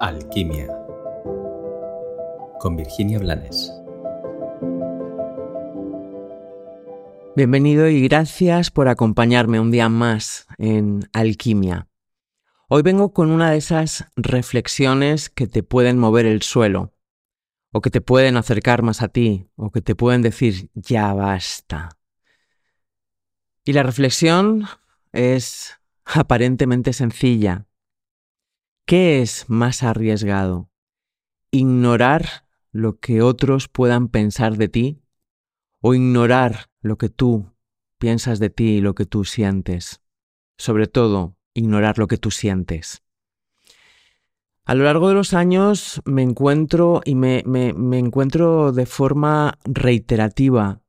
Alquimia con Virginia Blanes. Bienvenido y gracias por acompañarme un día más en Alquimia. Hoy vengo con una de esas reflexiones que te pueden mover el suelo, o que te pueden acercar más a ti, o que te pueden decir ya basta. Y la reflexión es aparentemente sencilla, ¿Qué es más arriesgado? ¿Ignorar lo que otros puedan pensar de ti o ignorar lo que tú piensas de ti y lo que tú sientes? Sobre todo, ignorar lo que tú sientes. A lo largo de los años me encuentro y me, me, encuentro de forma reiterativa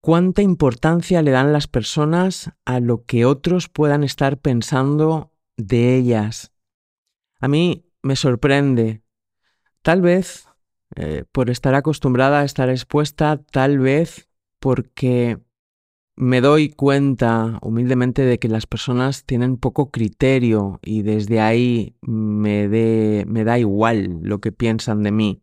cuánta importancia le dan las personas a lo que otros puedan estar pensando de ellas a mí me sorprende, tal vez eh, por estar acostumbrada a estar expuesta, tal vez porque me doy cuenta humildemente de que las personas tienen poco criterio y desde ahí me, da igual lo que piensan de mí.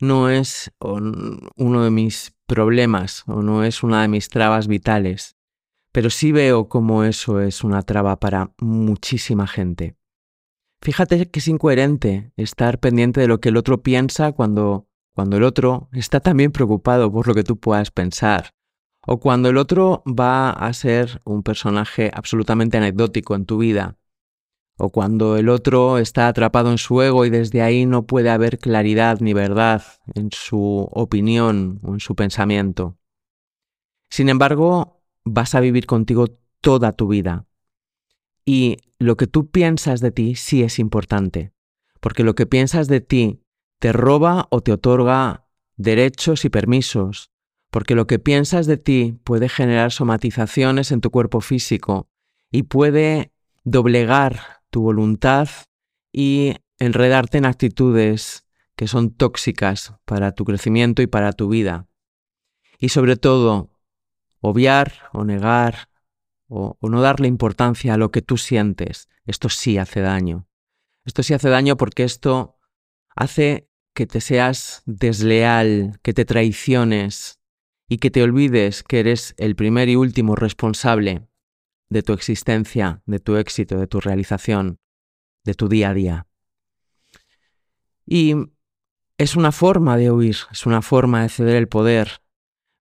No es uno de mis problemas o no es una de mis trabas vitales, pero sí veo como eso es una traba para muchísima gente. Fíjate que es incoherente estar pendiente de lo que el otro piensa cuando, cuando el otro está también preocupado por lo que tú puedas pensar. O cuando el otro va a ser un personaje absolutamente anecdótico en tu vida. O cuando el otro está atrapado en su ego y desde ahí no puede haber claridad ni verdad en su opinión o en su pensamiento. Sin embargo, vas a vivir contigo toda tu vida. Y lo que tú piensas de ti sí es importante, porque lo que piensas de ti te roba o te otorga derechos y permisos, porque lo que piensas de ti puede generar somatizaciones en tu cuerpo físico y puede doblegar tu voluntad y enredarte en actitudes que son tóxicas para tu crecimiento y para tu vida. Y sobre todo, obviar o negar o, no darle importancia a lo que tú sientes, esto sí hace daño. Esto sí hace daño porque esto hace que te seas desleal, que te traiciones y que te olvides que eres el primer y último responsable de tu existencia, de tu éxito, de tu realización, de tu día a día. Y es una forma de huir, es una forma de ceder el poder,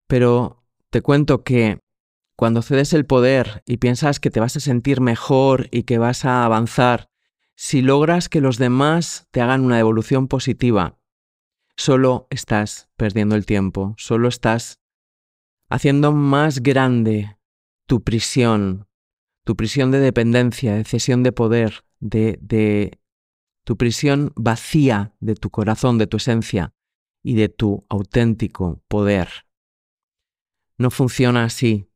pero te cuento que cuando cedes el poder y piensas que te vas a sentir mejor y que vas a avanzar, si logras que los demás te hagan una devolución positiva, solo estás perdiendo el tiempo, solo estás haciendo más grande tu prisión, tu prisión de dependencia, de cesión de poder, de, de tu prisión vacía de tu corazón, de tu esencia y de tu auténtico poder. No funciona así.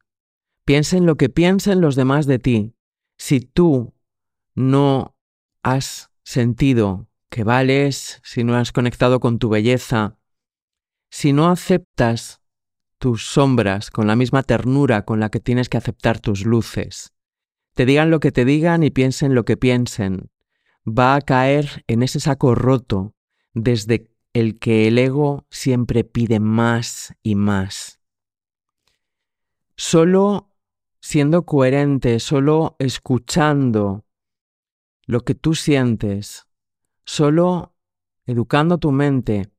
Piensa en lo que piensen los demás de ti. Si tú no has sentido que vales, si no has conectado con tu belleza, si no aceptas tus sombras con la misma ternura con la que tienes que aceptar tus luces, te digan lo que te digan y piensen lo que piensen, va a caer en ese saco roto desde el que el ego siempre pide más y más. Solo siendo coherente, solo escuchando lo que tú sientes, solo educando tu mente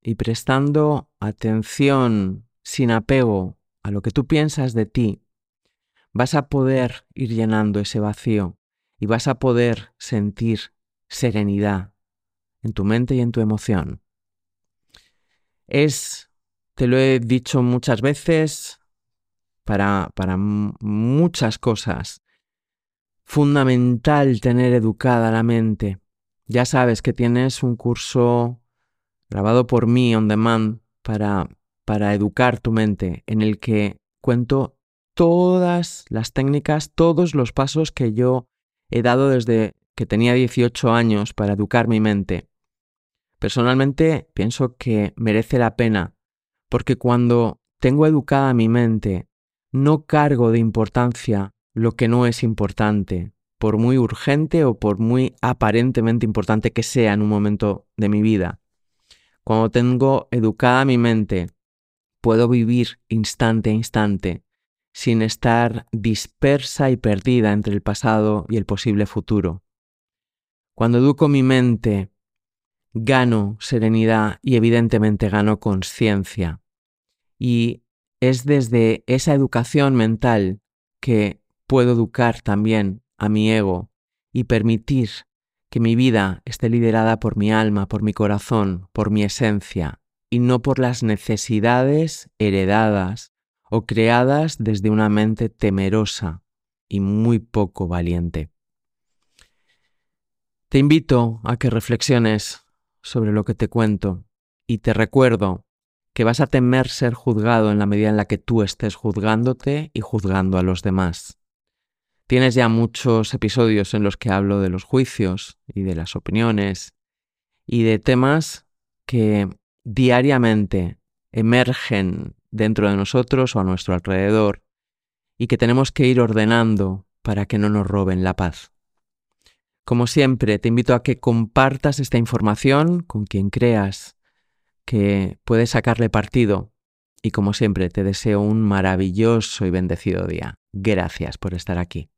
y prestando atención sin apego a lo que tú piensas de ti, vas a poder ir llenando ese vacío y vas a poder sentir serenidad en tu mente y en tu emoción. Es, te lo he dicho muchas veces, para, para muchas cosas. Fundamental tener educada la mente. Ya sabes que tienes un curso grabado por mí on demand para, para educar tu mente, en el que cuento todas las técnicas, todos los pasos que yo he dado desde que tenía 18 años para educar mi mente. Personalmente pienso que merece la pena, porque cuando tengo educada mi mente no cargo de importancia lo que no es importante, por muy urgente o por muy aparentemente importante que sea en un momento de mi vida. Cuando tengo educada mi mente, puedo vivir instante a instante sin estar dispersa y perdida entre el pasado y el posible futuro. Cuando educo mi mente, gano serenidad y evidentemente gano conciencia. Y es desde esa educación mental que puedo educar también a mi ego y permitir que mi vida esté liderada por mi alma, por mi corazón, por mi esencia, y no por las necesidades heredadas o creadas desde una mente temerosa y muy poco valiente. Te invito a que reflexiones sobre lo que te cuento y te recuerdo que vas a temer ser juzgado en la medida en la que tú estés juzgándote y juzgando a los demás. Tienes ya muchos episodios en los que hablo de los juicios y de las opiniones y de temas que diariamente emergen dentro de nosotros o a nuestro alrededor y que tenemos que ir ordenando para que no nos roben la paz. Como siempre, te invito a que compartas esta información con quien creas que puede sacarle partido y como siempre te deseo un maravilloso y bendecido día. Gracias por estar aquí.